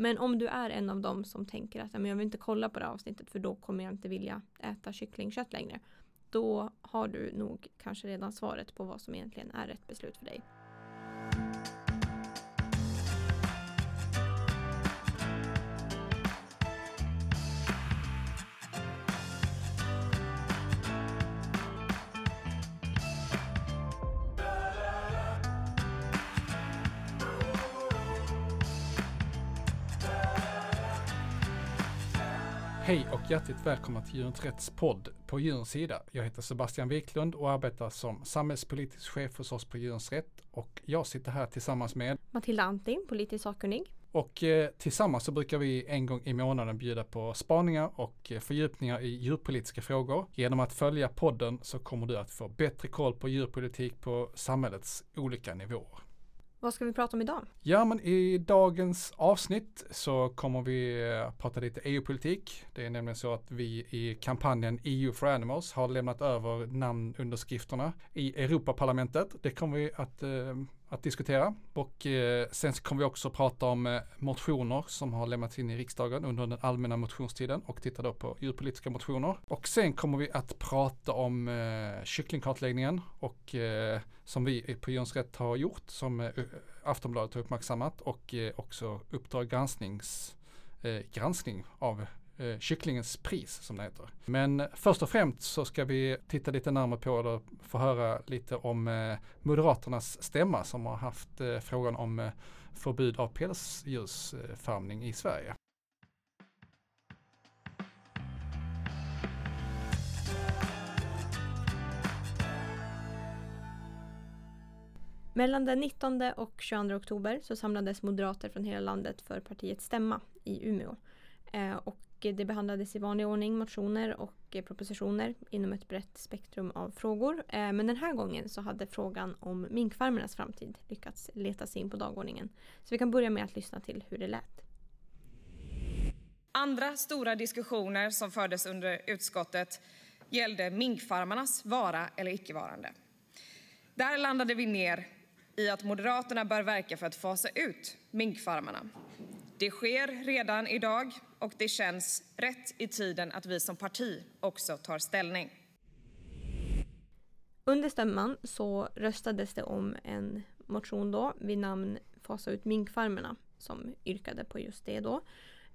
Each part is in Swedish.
Men om du är en av dem som tänker att jag vill inte kolla på det här avsnittet för då kommer jag inte vilja äta kycklingkött längre. Då har du nog kanske redan svaret på vad som egentligen är rätt beslut för dig. Hjärtligt välkomna till Djurens Rätts podd på Djurens sida. Jag heter Sebastian Wiklund och arbetar som samhällspolitisk chef hos oss på Djurens Rätt och jag sitter här tillsammans med Matilda Anting, politisk sakkunnig. Och eh, tillsammans så brukar vi en gång i månaden bjuda på spaningar och eh, fördjupningar i djurpolitiska frågor. Genom att följa podden så kommer du att få bättre koll på djurpolitik på samhällets olika nivåer. Vad ska vi prata om idag? Ja, men i dagens avsnitt så kommer vi eh, prata lite EU-politik. Det är nämligen så att vi i kampanjen EU for Animals har lämnat över namnunderskrifterna i Europaparlamentet. Det kommer vi att eh, att diskutera. Och eh, sen kommer vi också prata om eh, motioner som har lämnats in i riksdagen under den allmänna motionstiden och titta då på djurpolitiska motioner. Och sen kommer vi att prata om eh, kycklingkartläggningen och eh, som vi på Jöns Rätt har gjort som eh, Aftonbladet har uppmärksammat och eh, också Uppdrag gransknings eh, granskning av eh, kycklingens pris som det heter. Men först och främst så ska vi titta lite närmare på och få höra lite om eh, Moderaternas stämma som har haft eh, frågan om eh, förbud av pälsdjursfarmning i Sverige. Mellan den 19 och 22 oktober så samlades moderater från hela landet för partiets stämma i Umeå. Eh, och det behandlades i vanlig ordning motioner och eh, propositioner inom ett brett spektrum av frågor. Eh, men den här gången så hade frågan om minkfarmernas framtid lyckats leta sig in på dagordningen. Så vi kan börja med att lyssna till hur det lät. Andra stora diskussioner som fördes under utskottet gällde minkfarmarnas vara eller icke-varande. Där landade vi ner i att Moderaterna bör verka för att fasa ut minkfarmarna det sker redan idag och det känns rätt i tiden att vi som parti också tar ställning. Under stämman så röstades det om en motion då vid namn Fasa ut minkfarmerna som yrkade på just det då.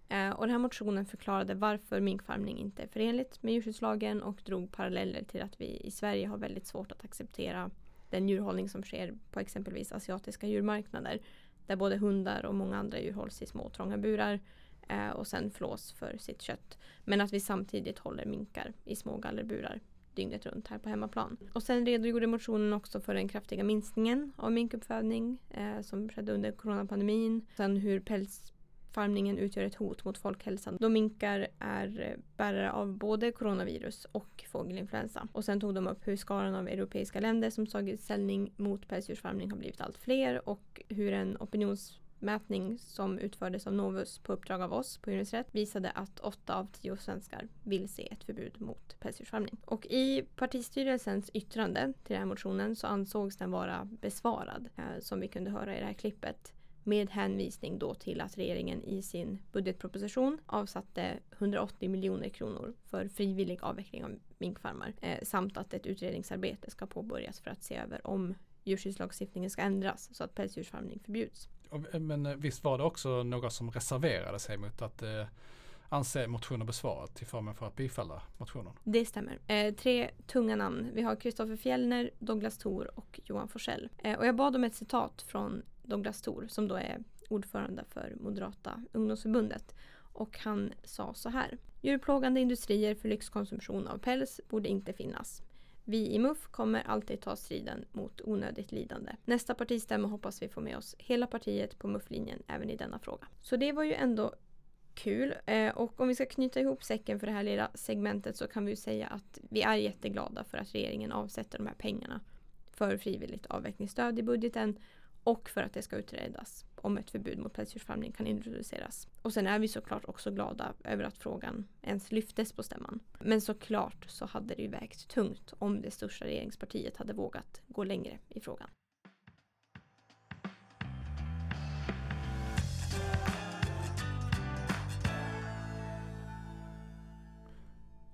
Eh, och den här motionen förklarade varför minkfarmning inte är förenligt med djurskyddslagen och drog paralleller till att vi i Sverige har väldigt svårt att acceptera den djurhållning som sker på exempelvis asiatiska djurmarknader där både hundar och många andra djur hålls i små trånga burar eh, och sen flås för sitt kött. Men att vi samtidigt håller minkar i små gallerburar dygnet runt här på hemmaplan. Och sen redogjorde motionen också för den kraftiga minskningen av minkuppfödning eh, som skedde under coronapandemin. Sen hur pälsfarmningen utgör ett hot mot folkhälsan då minkar är eh, bärare av både coronavirus och fågelinfluensa. Och sen tog de upp hur skaran av europeiska länder som tagit ställning mot pälsdjursfarmning har blivit allt fler och hur en Mätning som utfördes av Novus på uppdrag av oss på Djurens visade att åtta av tio svenskar vill se ett förbud mot pälsdjursfarmning. Och i partistyrelsens yttrande till den här motionen så ansågs den vara besvarad, eh, som vi kunde höra i det här klippet med hänvisning då till att regeringen i sin budgetproposition avsatte 180 miljoner kronor för frivillig avveckling av minkfarmar eh, samt att ett utredningsarbete ska påbörjas för att se över om djurskyddslagstiftningen ska ändras så att pälsdjursfarmning förbjuds. Eh, men eh, visst var det också några som reserverade sig mot att eh, anse motionen besvarad till förmån för att bifalla motionen? Det stämmer. Eh, tre tunga namn. Vi har Kristoffer Fjellner, Douglas Thor och Johan Forsell. Eh, och jag bad om ett citat från Douglas Thor som då är ordförande för Moderata ungdomsförbundet. Och han sa så här. Djurplågande industrier för lyxkonsumtion av päls borde inte finnas. Vi i MUF kommer alltid ta striden mot onödigt lidande. Nästa partistämma hoppas vi få med oss hela partiet på MUF-linjen även i denna fråga. Så det var ju ändå kul. Eh, och om vi ska knyta ihop säcken för det här lilla segmentet så kan vi säga att vi är jätteglada för att regeringen avsätter de här pengarna för frivilligt avvecklingsstöd i budgeten och för att det ska utredas om ett förbud mot pälsdjursfarmning kan introduceras. Och sen är vi såklart också glada över att frågan ens lyftes på stämman. Men såklart så hade det ju vägt tungt om det största regeringspartiet hade vågat gå längre i frågan.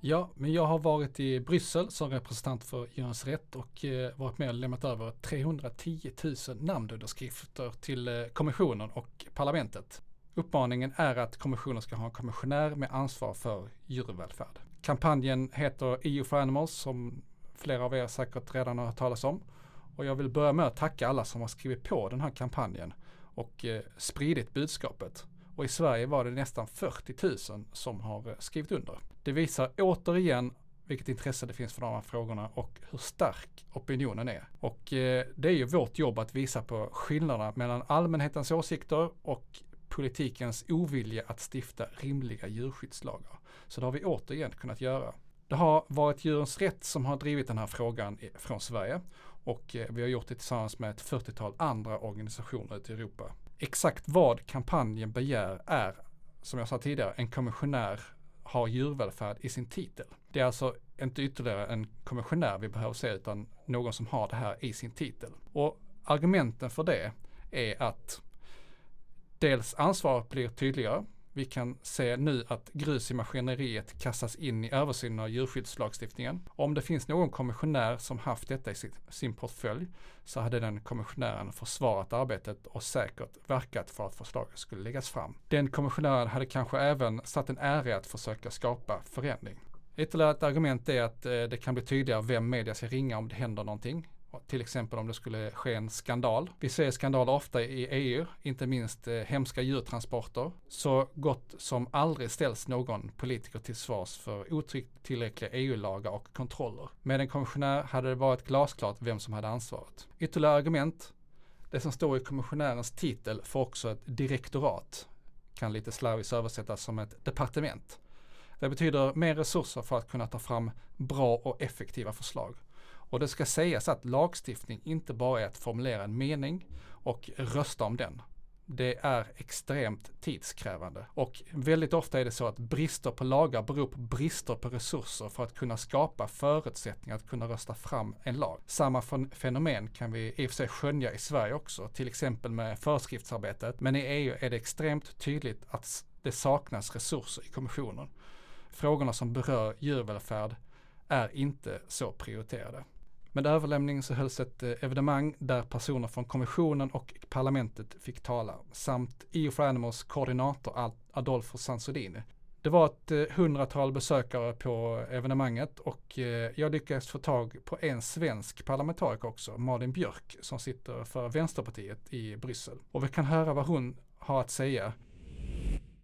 Ja, men jag har varit i Bryssel som representant för Djurens Rätt och eh, varit med och lämnat över 310 000 namnunderskrifter till eh, kommissionen och parlamentet. Uppmaningen är att kommissionen ska ha en kommissionär med ansvar för djurvälfärd. Kampanjen heter EU for Animals som flera av er säkert redan har hört talas om. Och jag vill börja med att tacka alla som har skrivit på den här kampanjen och eh, spridit budskapet. Och i Sverige var det nästan 40 000 som har eh, skrivit under. Det visar återigen vilket intresse det finns för de här frågorna och hur stark opinionen är. Och eh, det är ju vårt jobb att visa på skillnaderna mellan allmänhetens åsikter och politikens ovilja att stifta rimliga djurskyddslagar. Så det har vi återigen kunnat göra. Det har varit Djurens Rätt som har drivit den här frågan från Sverige och eh, vi har gjort det tillsammans med ett 40-tal andra organisationer ute i Europa. Exakt vad kampanjen begär är, som jag sa tidigare, en kommissionär har djurvälfärd i sin titel. Det är alltså inte ytterligare en kommissionär vi behöver se utan någon som har det här i sin titel. Och argumenten för det är att dels ansvaret blir tydligare. Vi kan se nu att grus i maskineriet kastas in i översynen av djurskyddslagstiftningen. Om det finns någon kommissionär som haft detta i sin portfölj så hade den kommissionären försvarat arbetet och säkert verkat för att förslaget skulle läggas fram. Den kommissionären hade kanske även satt en ära i att försöka skapa förändring. Ytterligare ett argument är att eh, det kan bli tydligare vem media ska ringa om det händer någonting. Till exempel om det skulle ske en skandal. Vi ser skandaler ofta i EU, inte minst eh, hemska djurtransporter. Så gott som aldrig ställs någon politiker till svars för otillräckliga EU-lagar och kontroller. Med en kommissionär hade det varit glasklart vem som hade ansvaret. Ytterligare argument. Det som står i kommissionärens titel får också ett direktorat. Kan lite slarvigt översättas som ett departement. Det betyder mer resurser för att kunna ta fram bra och effektiva förslag. Och det ska sägas att lagstiftning inte bara är att formulera en mening och rösta om den. Det är extremt tidskrävande och väldigt ofta är det så att brister på lagar beror på brister på resurser för att kunna skapa förutsättningar att kunna rösta fram en lag. Samma fenomen kan vi i och för sig skönja i Sverige också, till exempel med föreskriftsarbetet. Men i EU är det extremt tydligt att det saknas resurser i kommissionen. Frågorna som berör djurvälfärd är inte så prioriterade. Med överlämningen så hölls ett eh, evenemang där personer från kommissionen och parlamentet fick tala samt EU for Animals koordinator Adolfo Sansodini. Det var ett eh, hundratal besökare på evenemanget och eh, jag lyckades få tag på en svensk parlamentariker också, Malin Björk, som sitter för Vänsterpartiet i Bryssel. Och vi kan höra vad hon har att säga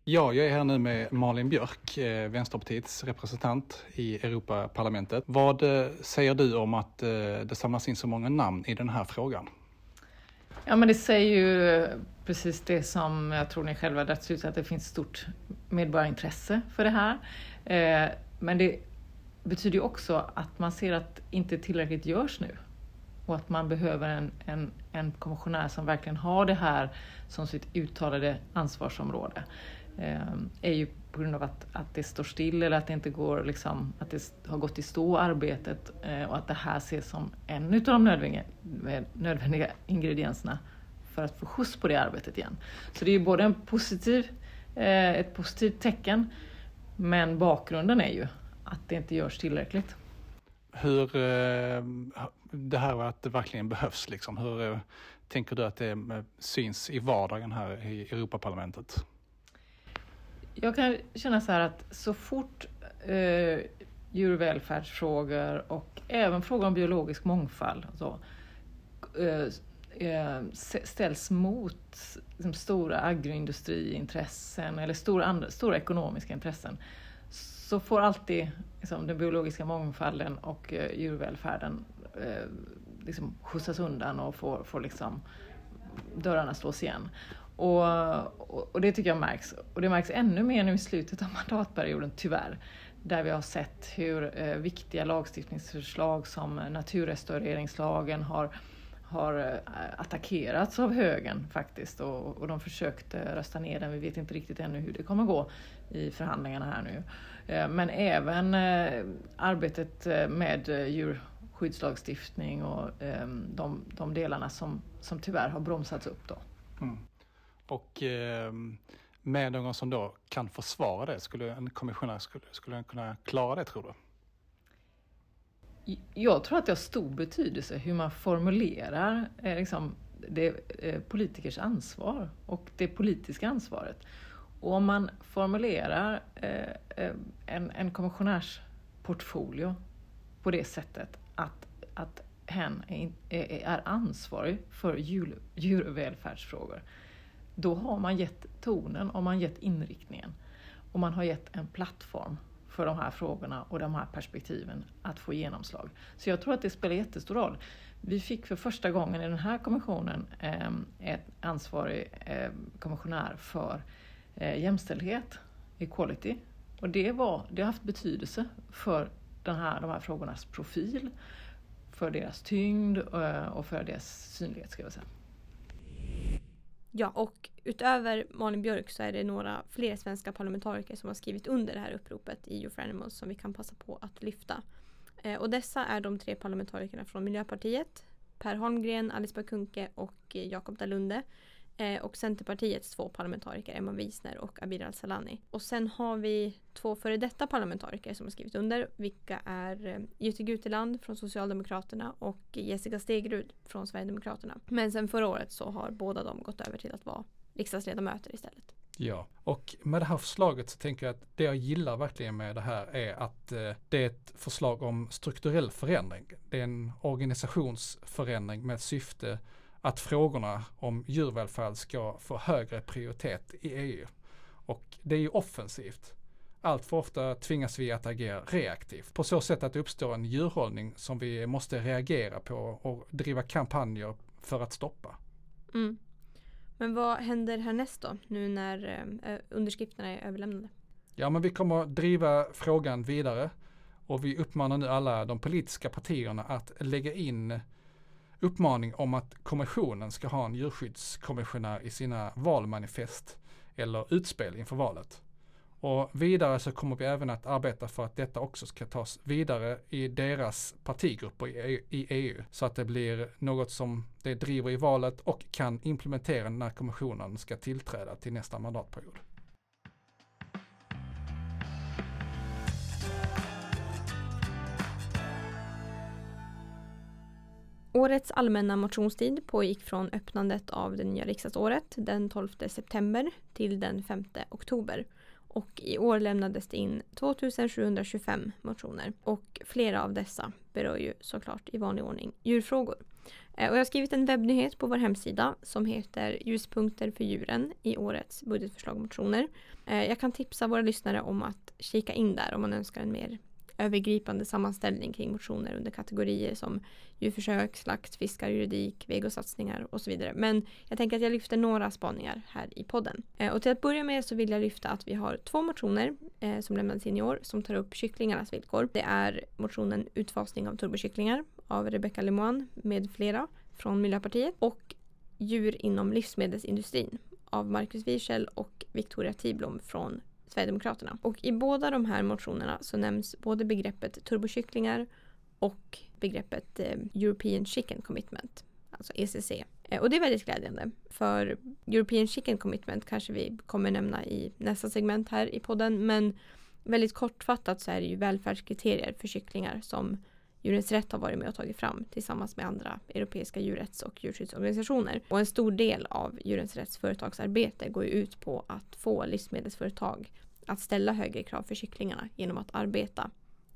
Ja, jag är här nu med Malin Björk, eh, Vänsterpartiets representant i Europaparlamentet. Vad eh, säger du om att eh, det samlas in så många namn i den här frågan? Ja, men det säger ju precis det som jag tror ni själva rätt ut, att det finns stort medborgarintresse för det här. Men det betyder ju också att man ser att inte tillräckligt görs nu och att man behöver en, en, en kommissionär som verkligen har det här som sitt uttalade ansvarsområde. Ehm, är ju på grund av att, att det står still eller att det inte går, liksom, att det har gått i stå arbetet eh, och att det här ses som en av de nödvändiga, eh, nödvändiga ingredienserna för att få skjuts på det arbetet igen. Så det är ju både en positiv, eh, ett positivt tecken men bakgrunden är ju att det inte görs tillräckligt. Hur, eh, det här att det verkligen behövs, liksom, hur eh, tänker du att det syns i vardagen här i Europaparlamentet? Jag kan känna så här att så fort eh, djurvälfärdsfrågor och även frågor om biologisk mångfald så, eh, eh ställs mot liksom, stora agroindustriintressen eller stora, andra, stora ekonomiska intressen så får alltid liksom, den biologiska mångfalden och eh, djurvälfärden eh, liksom, skjutsas undan och får, får liksom, dörrarna slås igen. Och, och, det tycker jag märks. Och det märks ännu mer nu i slutet av mandatperioden, tyvärr. Där vi har sett hur eh, viktiga lagstiftningsförslag som naturrestaureringslagen har, har eh, attackerats av högern faktiskt. Och, och de försökte rösta ner den. Vi vet inte riktigt ännu hur det kommer gå i förhandlingarna här nu. Eh, men även eh, arbetet eh, med eh, djurskyddslagstiftning och eh, de, de delarna som, som tyvärr har bromsats upp då. Mm. Och eh, med någon som då kan försvara det? Skulle en kommissionär skulle, skulle kunna klara det tror du? Jag tror att det har stor betydelse hur man formulerar eh, liksom, det eh, politikers ansvar och det politiska ansvaret. Och om man formulerar eh, eh en, en kommissionärsportfolio på det sättet att, att hen är, är ansvarig för djur, djurvälfärdsfrågor, då har man gett tonen och man gett inriktningen. Och man har gett en plattform för de här frågorna och de här perspektiven att få genomslag. Så jag tror att det spelar jättestor roll. Vi fick för första gången i den här kommissionen eh, ett ansvarig eh, kommissionär för eh, jämställdhet, equality. Och det, var, det har haft betydelse för den här, de här frågornas profil, för deras tyngd eh, och för deras synlighet ska jag säga. Ja, och utöver Malin Björk så är det några fler svenska parlamentariker som har skrivit under det här uppropet i You for Animals som vi kan passa på att lyfta. Eh, och dessa är de tre parlamentarikerna från Miljöpartiet, Per Holmgren, Alice Bah Kuhnke och Jakob Dalunde. Eh, och Centerpartiets två parlamentariker, Emma Wiesner och Abir Al-Salani. Och sen har vi två före detta parlamentariker som har skrivit under, vilka är eh, Jytte Guteland från Socialdemokraterna och Jessica Stegrud från Sverigedemokraterna. Men sen förra året så har båda de gått över till att vara riksdagsledamöter istället. Ja, och med det här förslaget så tänker jag att det jag gillar verkligen med det här är att eh, det är ett förslag om strukturell förändring. Det är en organisationsförändring med syfte att frågorna om djurvälfärd ska få högre prioritet i EU. Och det är ju offensivt. Allt för ofta tvingas vi att agera reaktivt på så sätt att det uppstår en djurhållning som vi måste reagera på och driva kampanjer för att stoppa. Mm. Men vad händer härnäst då, nu när eh, underskrifterna är överlämnade? Ja, men vi kommer driva frågan vidare och vi uppmanar nu alla de politiska partierna att lägga in uppmaning om att kommissionen ska ha en djurskyddskommissionär i sina valmanifest eller utspel inför valet. Och vidare så kommer vi även att arbeta för att detta också ska tas vidare i deras partigrupper i EU så att det blir något som det driver i valet och kan implementera när kommissionen ska tillträda till nästa mandatperiod. Årets allmänna motionstid pågick från öppnandet av det nya riksdagsåret den 12 september till den 5 oktober. Och i år lämnades det in 2725 motioner och flera av dessa berör ju såklart i vanlig ordning djurfrågor. Eh, och jag har skrivit en webbnyhet på vår hemsida som heter Ljuspunkter för djuren i årets budgetförslag och motioner. Eh, jag kan tipsa våra lyssnare om att kika in där om man önskar en mer övergripande sammanställning kring motioner under kategorier som djurförsök, slakt, fiskar, juridik, vegosatsningar och så vidare. Men jag tänker att jag lyfter några spaningar här i podden. Eh, och till att börja med så vill jag lyfta att vi har två motioner eh, som lämnades in i år som tar upp kycklingarnas villkor. Det är motionen Utfasning av turbokycklingar av Rebecca Lemoine med flera från Miljöpartiet och Djur inom livsmedelsindustrin av Marcus Wiechel och Victoria Tiblom från Sverigedemokraterna. Och i båda de här motionerna så nämns både begreppet turbokycklingar och begreppet eh, European Chicken Commitment, alltså ECC. Eh, och det är väldigt glädjande. För European Chicken Commitment kanske vi kommer nämna i nästa segment här i podden. Men väldigt kortfattat så är det ju välfärdskriterier för kycklingar som Djurens Rätt har varit med och tagit fram tillsammans med andra europeiska djurrätts och djurskyddsorganisationer. Och en stor del av Djurens Rätts företagsarbete går ut på att få livsmedelsföretag att ställa högre krav för kycklingarna genom att arbeta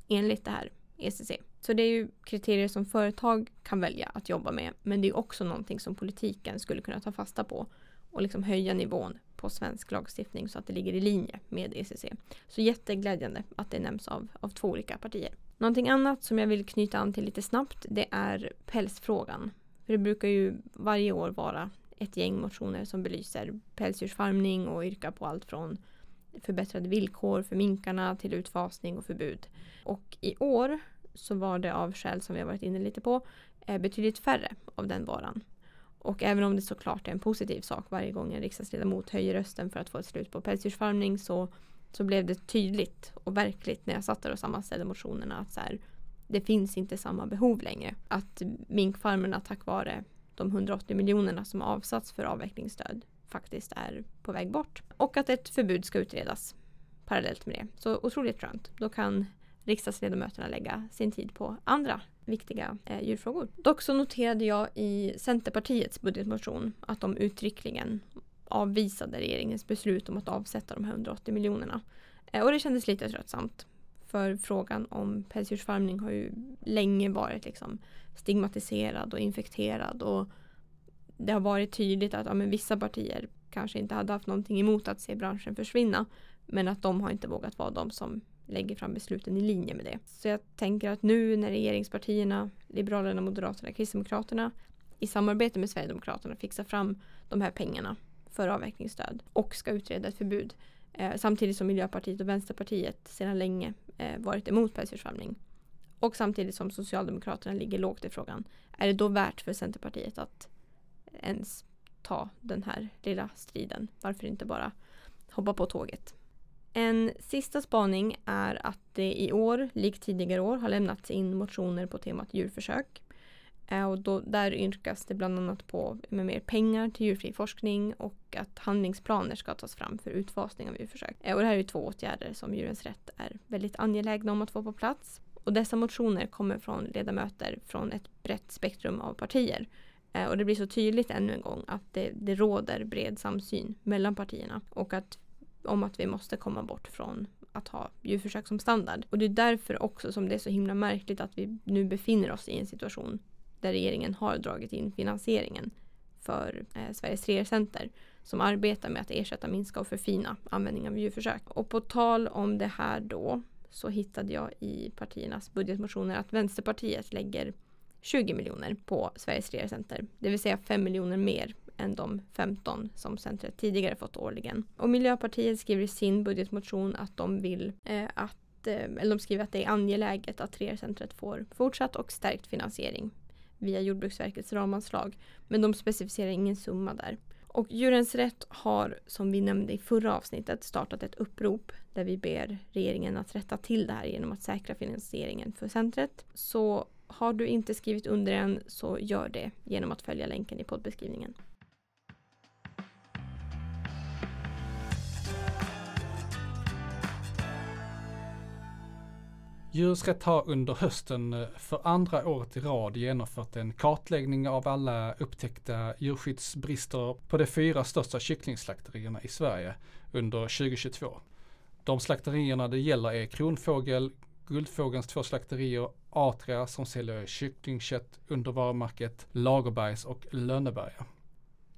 enligt det här ECC. Så det är ju kriterier som företag kan välja att jobba med men det är också någonting som politiken skulle kunna ta fasta på och liksom höja nivån på svensk lagstiftning så att det ligger i linje med ECC. Så jätteglädjande att det nämns av, av två olika partier. Någonting annat som jag vill knyta an till lite snabbt det är pälsfrågan. För det brukar ju varje år vara ett gäng motioner som belyser pälsdjursfarmning och yrkar på allt från förbättrade villkor för minkarna till utfasning och förbud. Och i år så var det av skäl som vi har varit inne lite på eh, betydligt färre av den varan. Och även om det såklart är en positiv sak varje gång en riksdagsledamot höjer rösten för att få ett slut på pälsdjursfarmning så, så blev det tydligt och verkligt när jag satt där och sammanställde motionerna att så här, det finns inte samma behov längre. Att minkfarmerna tack vare de 180 miljonerna som avsatts för avvecklingsstöd faktiskt är på väg bort. Och att ett förbud ska utredas parallellt med det. Så otroligt skönt. Då kan riksdagsledamöterna lägga sin tid på andra viktiga eh, djurfrågor. Dock så noterade jag i Centerpartiets budgetmotion att de uttryckligen avvisade regeringens beslut om att avsätta de här 180 miljonerna. Eh, och det kändes lite tröttsamt. För frågan om pälsdjursfarmning har ju länge varit liksom stigmatiserad och infekterad. Och det har varit tydligt att ja, men vissa partier kanske inte hade haft någonting emot att se branschen försvinna. Men att de har inte vågat vara de som lägger fram besluten i linje med det. Så jag tänker att nu när regeringspartierna, Liberalerna, Moderaterna, Kristdemokraterna i samarbete med Sverigedemokraterna fixar fram de här pengarna för avverkningsstöd och ska utreda ett förbud. Eh, samtidigt som Miljöpartiet och Vänsterpartiet sedan länge eh, varit emot pälsdjursfarmning. Och samtidigt som Socialdemokraterna ligger lågt i frågan. Är det då värt för Centerpartiet att ens ta den här lilla striden? Varför inte bara hoppa på tåget? En sista spaning är att det i år, likt tidigare år, har lämnats in motioner på temat djurförsök. Eh, och då, där yrkas det bland annat på med mer pengar till djurfri forskning och att handlingsplaner ska tas fram för utfasning av djurförsök. Eh, och det här är två åtgärder som Djurens Rätt är väldigt angelägna om att få på plats. Och dessa motioner kommer från ledamöter från ett brett spektrum av partier. Eh, och det blir så tydligt ännu en gång att det, det råder bred samsyn mellan partierna och att om att vi måste komma bort från att ha djurförsök som standard. Och det är därför också som det är så himla märkligt att vi nu befinner oss i en situation där regeringen har dragit in finansieringen för eh, Sveriges Rearcenter som arbetar med att ersätta, minska och förfina användning av djurförsök. Och på tal om det här då så hittade jag i partiernas budgetmotioner att Vänsterpartiet lägger 20 miljoner på Sveriges Rearcenter, det vill säga 5 miljoner mer än de 15 som centret tidigare fått årligen. Och Miljöpartiet skriver i sin budgetmotion att de vill eh, att eh, eller de skriver att det är angeläget att Rearcentret får fortsatt och stärkt finansiering via Jordbruksverkets ramanslag. Men de specificerar ingen summa där. Och Djurens Rätt har, som vi nämnde i förra avsnittet, startat ett upprop där vi ber regeringen att rätta till det här genom att säkra finansieringen för centret. Så har du inte skrivit under än så gör det genom att följa länken i poddbeskrivningen. Djurens har under hösten eh, för andra året i rad genomfört en kartläggning av alla upptäckta djurskyddsbrister på de fyra största kycklingslakterierna i Sverige under 2022. De slakterierna det gäller är Kronfågel, Guldfågelns två slakterier, Atria som säljer kycklingkött under varumärket Lagerbergs och Lönneberga.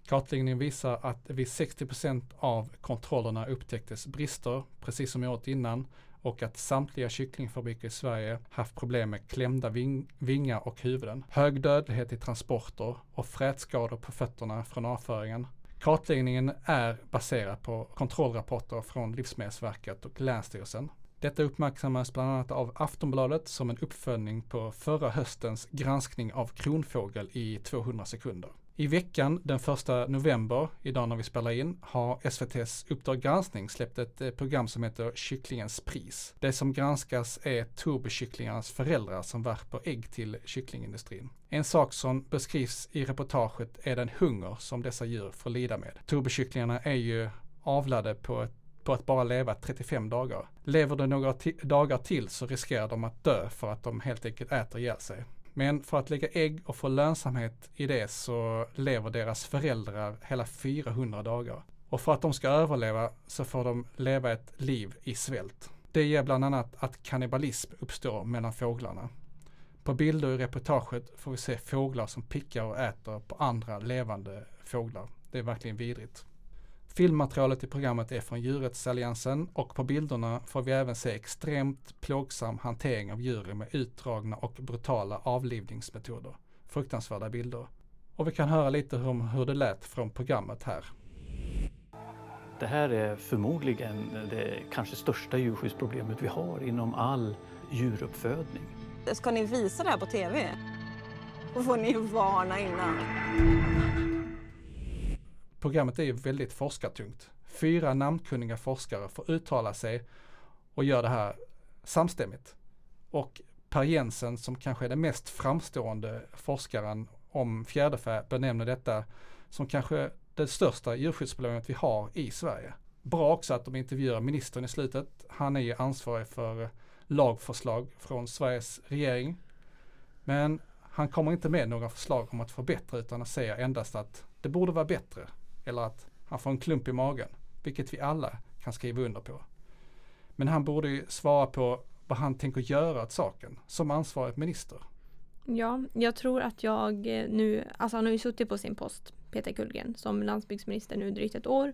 Kartläggningen visar att vid 60% av kontrollerna upptäcktes brister, precis som året innan, och att samtliga kycklingfabriker i Sverige haft problem med klämda ving vingar och huvuden, hög dödlighet i transporter och frätskador på fötterna från avföringen. Kartläggningen är baserad på kontrollrapporter från Livsmedelsverket och Länsstyrelsen. Detta uppmärksammas bland annat av Aftonbladet som en uppföljning på förra höstens granskning av kronfågel i 200 sekunder. I veckan den första november, idag när vi spelar in, har SVTs Uppdrag granskning släppt ett eh, program som heter Kycklingens pris. Det som granskas är turbokycklingarnas föräldrar som värper ägg till kycklingindustrin. En sak som beskrivs i reportaget är den hunger som dessa djur får lida med. Turbokycklingarna är ju avlade på ett på att bara leva 35 dagar. Lever de några dagar till så riskerar de att dö för att de helt enkelt äter ihjäl sig. Men för att lägga ägg och få lönsamhet i det så lever deras föräldrar hela 400 dagar. Och för att de ska överleva så får de leva ett liv i svält. Det ger bland annat att kannibalism uppstår mellan fåglarna. På bilder i reportaget får vi se fåglar som pickar och äter på andra levande fåglar. Det är verkligen vidrigt. Filmmaterialet i programmet är från Djurrättsalliansen och på bilderna får vi även se extremt plågsam hantering av djuren med utdragna och brutala avlivningsmetoder. Fruktansvärda bilder. Och vi kan höra lite om hur det lät från programmet här. Det här är förmodligen det kanske största djurskyddsproblemet vi har inom all djuruppfödning. Ska ni visa det här på TV? Då får ni varna innan. Programmet är ju väldigt forskartungt. Fyra namnkunniga forskare får uttala sig och gör det här samstämmigt. Och Per Jensen som kanske är den mest framstående forskaren om fjäderfä benämner detta som kanske det största djurskyddsproblemet vi har i Sverige. Bra också att de intervjuar ministern i slutet. Han är ju ansvarig för lagförslag från Sveriges regering. Men han kommer inte med några förslag om att förbättra utan säger endast att det borde vara bättre. Eller att han får en klump i magen. Vilket vi alla kan skriva under på. Men han borde ju svara på vad han tänker göra åt saken som ansvarig minister. Ja, jag tror att jag eh, nu, alltså han har ju suttit på sin post, Peter Kullgren, som landsbygdsminister nu drygt ett år.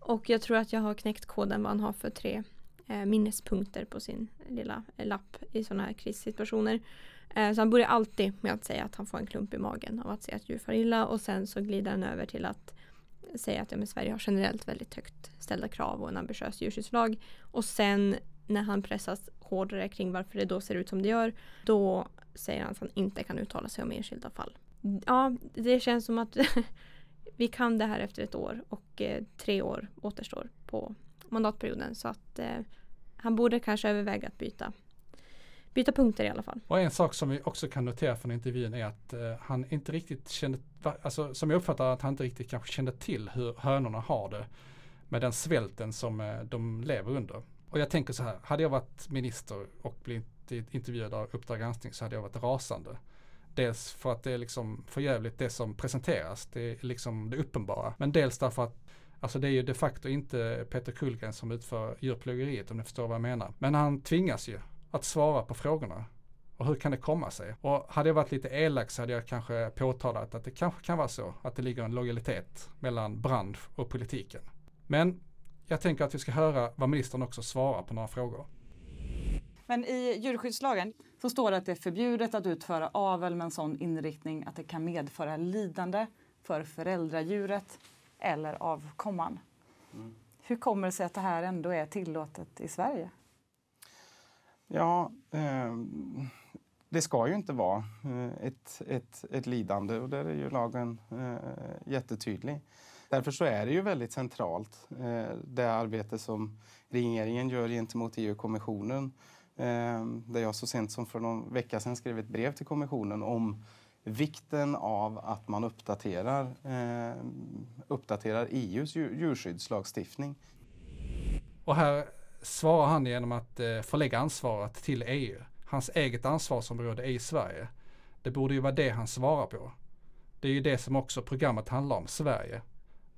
Och jag tror att jag har knäckt koden vad han har för tre eh, minnespunkter på sin lilla lapp i sådana här krissituationer. Eh, så han börjar alltid med att säga att han får en klump i magen av att se att djur far illa och sen så glider han över till att säga att ja, men Sverige har generellt väldigt högt ställda krav och en ambitiös djurskyddslag. Och sen när han pressas hårdare kring varför det då ser ut som det gör, då säger han att han inte kan uttala sig om enskilda fall. Ja, det känns som att vi kan det här efter ett år och eh, tre år återstår på mandatperioden. Så att eh, han borde kanske överväga att byta byta punkter i alla fall. Och en sak som vi också kan notera från intervjun är att eh, han inte riktigt kände, alltså som jag uppfattar att han inte riktigt kanske kände till hur hönorna har det med den svälten som eh, de lever under. Och jag tänker så här, hade jag varit minister och blivit intervjuad av Uppdrag granskning så hade jag varit rasande. Dels för att det är liksom förjävligt det som presenteras, det är liksom det uppenbara. Men dels därför att Alltså det är ju de facto inte Peter Kullgren som utför djurplågeriet om ni förstår vad jag menar. Men han tvingas ju att svara på frågorna. Och hur kan det komma sig? Och hade jag varit lite elak så hade jag kanske påtalat att det kanske kan vara så att det ligger en lojalitet mellan bransch och politiken. Men jag tänker att vi ska höra vad ministern också svarar på några frågor. Men i djurskyddslagen så står det att det är förbjudet att utföra avel med en sån inriktning att det kan medföra lidande för föräldradjuret eller avkomman. Mm. Hur kommer det sig att det här ändå är tillåtet i Sverige? Ja, eh, det ska ju inte vara eh, ett, ett, ett lidande och där är ju lagen eh, jättetydlig. Därför så är det ju väldigt centralt eh, det arbete som regeringen gör gentemot EU-kommissionen. Eh, där jag så sent som för någon vecka sedan skrev ett brev till kommissionen om vikten av att man uppdaterar, eh, uppdaterar EUs djurskyddslagstiftning. Och här svarar han genom att eh, förlägga ansvaret till EU. Hans eget ansvarsområde är i Sverige. Det borde ju vara det han svarar på. Det är ju det som också programmet handlar om, Sverige.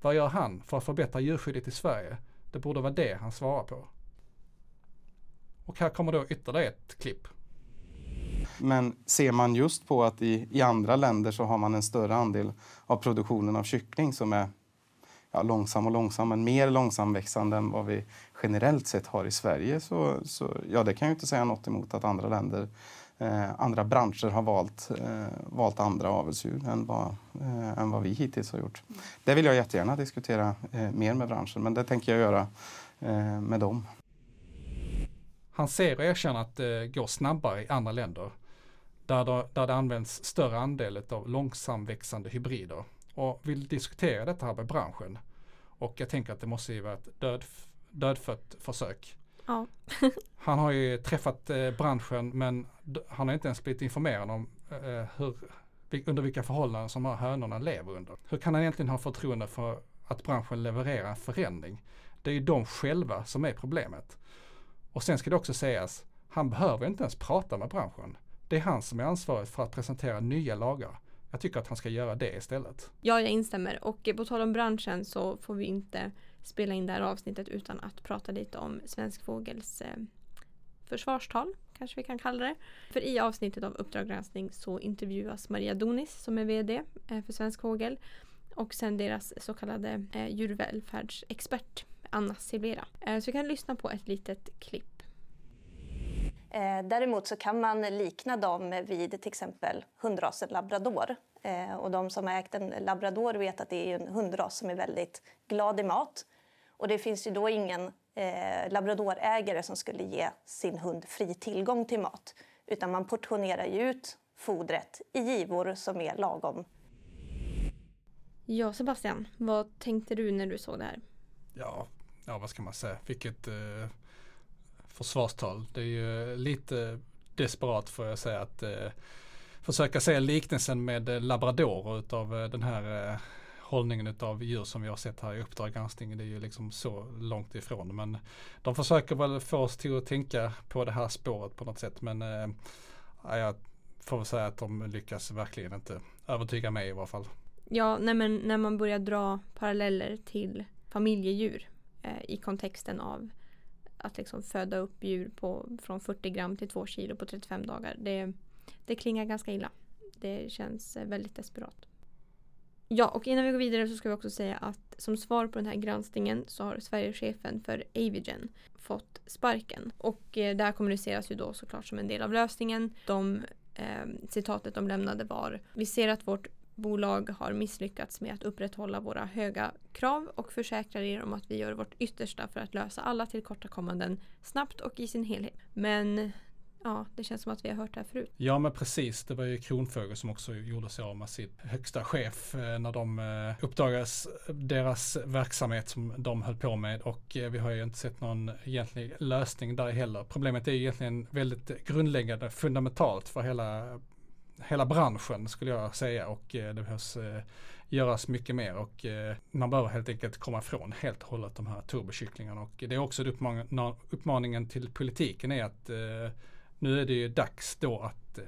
Vad gör han för att förbättra djurskyddet i Sverige? Det borde vara det han svarar på. Och här kommer då ytterligare ett klipp. Men ser man just på att i, i andra länder så har man en större andel av produktionen av kyckling som är ja, långsam och långsam, men mer långsamväxande än vad vi generellt sett har i Sverige. Så, så ja, det kan ju inte säga något emot att andra länder, eh, andra branscher har valt, eh, valt andra avelsdjur än vad, eh, än vad vi hittills har gjort. Det vill jag jättegärna diskutera eh, mer med branschen, men det tänker jag göra eh, med dem. Han ser och erkänner att det går snabbare i andra länder där det, där det används större andel av långsamväxande hybrider och vill diskutera detta här med branschen. Och jag tänker att det måste ju vara ett död, dödfött försök. Ja. han har ju träffat eh, branschen men han har inte ens blivit informerad om eh, hur, under vilka förhållanden som hönorna lever under. Hur kan han egentligen ha förtroende för att branschen levererar en förändring? Det är ju de själva som är problemet. Och sen ska det också sägas, han behöver inte ens prata med branschen. Det är han som är ansvarig för att presentera nya lagar. Jag tycker att han ska göra det istället. Ja, jag instämmer. Och på tal om branschen så får vi inte spela in det här avsnittet utan att prata lite om Svensk Fågels eh, försvarstal, kanske vi kan kalla det. För i avsnittet av Uppdrag granskning så intervjuas Maria Donis som är VD eh, för Svensk Fågel och sen deras så kallade eh, djurvälfärdsexpert Anna Silvera. Så vi kan lyssna på ett litet klipp. Eh, däremot så kan man likna dem vid till exempel hundrasen labrador. Eh, och de som har ägt en labrador vet att det är en hundras som är väldigt glad i mat. Och det finns ju då ingen eh, labradorägare som skulle ge sin hund fri tillgång till mat. Utan man portionerar ju ut fodret i givor som är lagom. Ja, Sebastian, vad tänkte du när du såg det här? Ja, ja vad ska man säga, vilket eh, försvarstal. Det är ju lite desperat får jag säga att eh, försöka se liknelsen med eh, labradorer utav eh, den här eh, hållningen av djur som vi har sett här i Uppdrag granskning. Det är ju liksom så långt ifrån. Men de försöker väl få oss till att tänka på det här spåret på något sätt. Men eh, jag får väl säga att de lyckas verkligen inte övertyga mig i varje fall. Ja, nej men när man börjar dra paralleller till familjedjur eh, i kontexten av att liksom föda upp djur på, från 40 gram till 2 kilo på 35 dagar. Det, det klingar ganska illa. Det känns eh, väldigt desperat. Ja, och innan vi går vidare så ska vi också säga att som svar på den här granskningen så har Sverigechefen för Avigen fått sparken. Och eh, det här kommuniceras ju då såklart som en del av lösningen. De eh, citatet de lämnade var Vi ser att vårt bolag har misslyckats med att upprätthålla våra höga krav och försäkrar er om att vi gör vårt yttersta för att lösa alla tillkortakommanden snabbt och i sin helhet. Men ja, det känns som att vi har hört det här förut. Ja, men precis. Det var ju Kronfågel som också gjorde sig av med sin högsta chef eh, när de eh, uppdagades deras verksamhet som de höll på med och eh, vi har ju inte sett någon egentlig lösning där heller. Problemet är egentligen väldigt grundläggande, fundamentalt för hela hela branschen skulle jag säga och eh, det behövs eh, göras mycket mer och eh, man behöver helt enkelt komma ifrån helt och hållet de här turbokycklingarna och det är också uppmaningen till politiken är att nu är det ju dags då att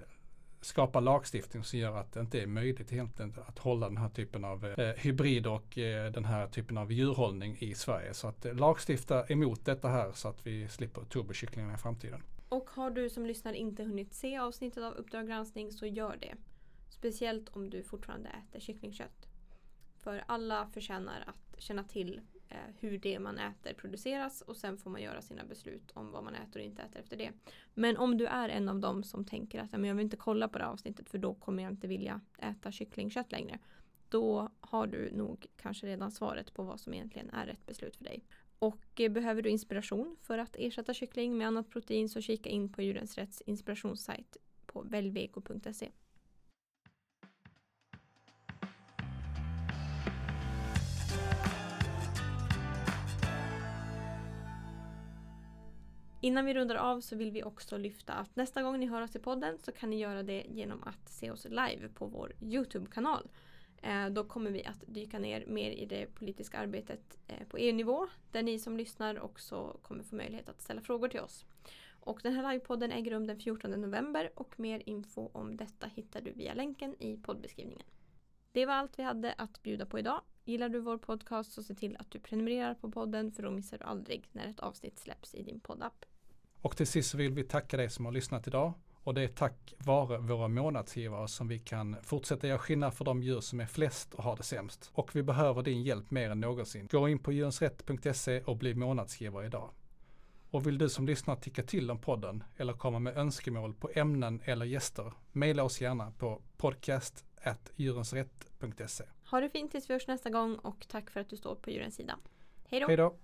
skapa lagstiftning som gör att det inte är möjligt egentligen att hålla den här typen av eh, hybrid och eh, den här typen av djurhållning i Sverige. Så att eh, lagstifta emot detta här så att vi slipper turbokycklingarna i framtiden. Och har du som lyssnar inte hunnit se avsnittet av Uppdrag granskning så gör det. Speciellt om du fortfarande äter kycklingkött. För alla förtjänar att känna till eh, hur det man äter produceras och sen får man göra sina beslut om vad man äter och inte äter efter det. Men om du är en av dem som tänker att jag vill inte kolla på det avsnittet för då kommer jag inte vilja äta kycklingkött längre. Då har du nog kanske redan svaret på vad som egentligen är rätt beslut för dig. Och eh, behöver du inspiration för att ersätta kyckling med annat protein så kika in på Djurens Rätts inspirationssajt på velveco.se. Innan vi rundar av så vill vi också lyfta att nästa gång ni hör oss i podden så kan ni göra det genom att se oss live på vår Youtube-kanal. Eh, då kommer vi att dyka ner mer i det politiska arbetet eh, på EU-nivå där ni som lyssnar också kommer få möjlighet att ställa frågor till oss. Och den här livepodden äger rum den 14 november och mer info om detta hittar du via länken i poddbeskrivningen. Det var allt vi hade att bjuda på idag. Gillar du vår podcast så se till att du prenumererar på podden för då missar du aldrig när ett avsnitt släpps i din poddapp. Och till sist vill vi tacka dig som har lyssnat idag. Och det är tack vare våra månadsgivare som vi kan fortsätta göra skillnad för de djur som är flest och har det sämst. Och vi behöver din hjälp mer än någonsin. Gå in på djurensrätt.se och bli månadsgivare idag. Och vill du som lyssnar tycka till om podden eller komma med önskemål på ämnen eller gäster, mejla oss gärna på podcast.djurensrätt.se. Ha det fint tills vi hörs nästa gång och tack för att du står på djurens sida. Hej då! Hej då!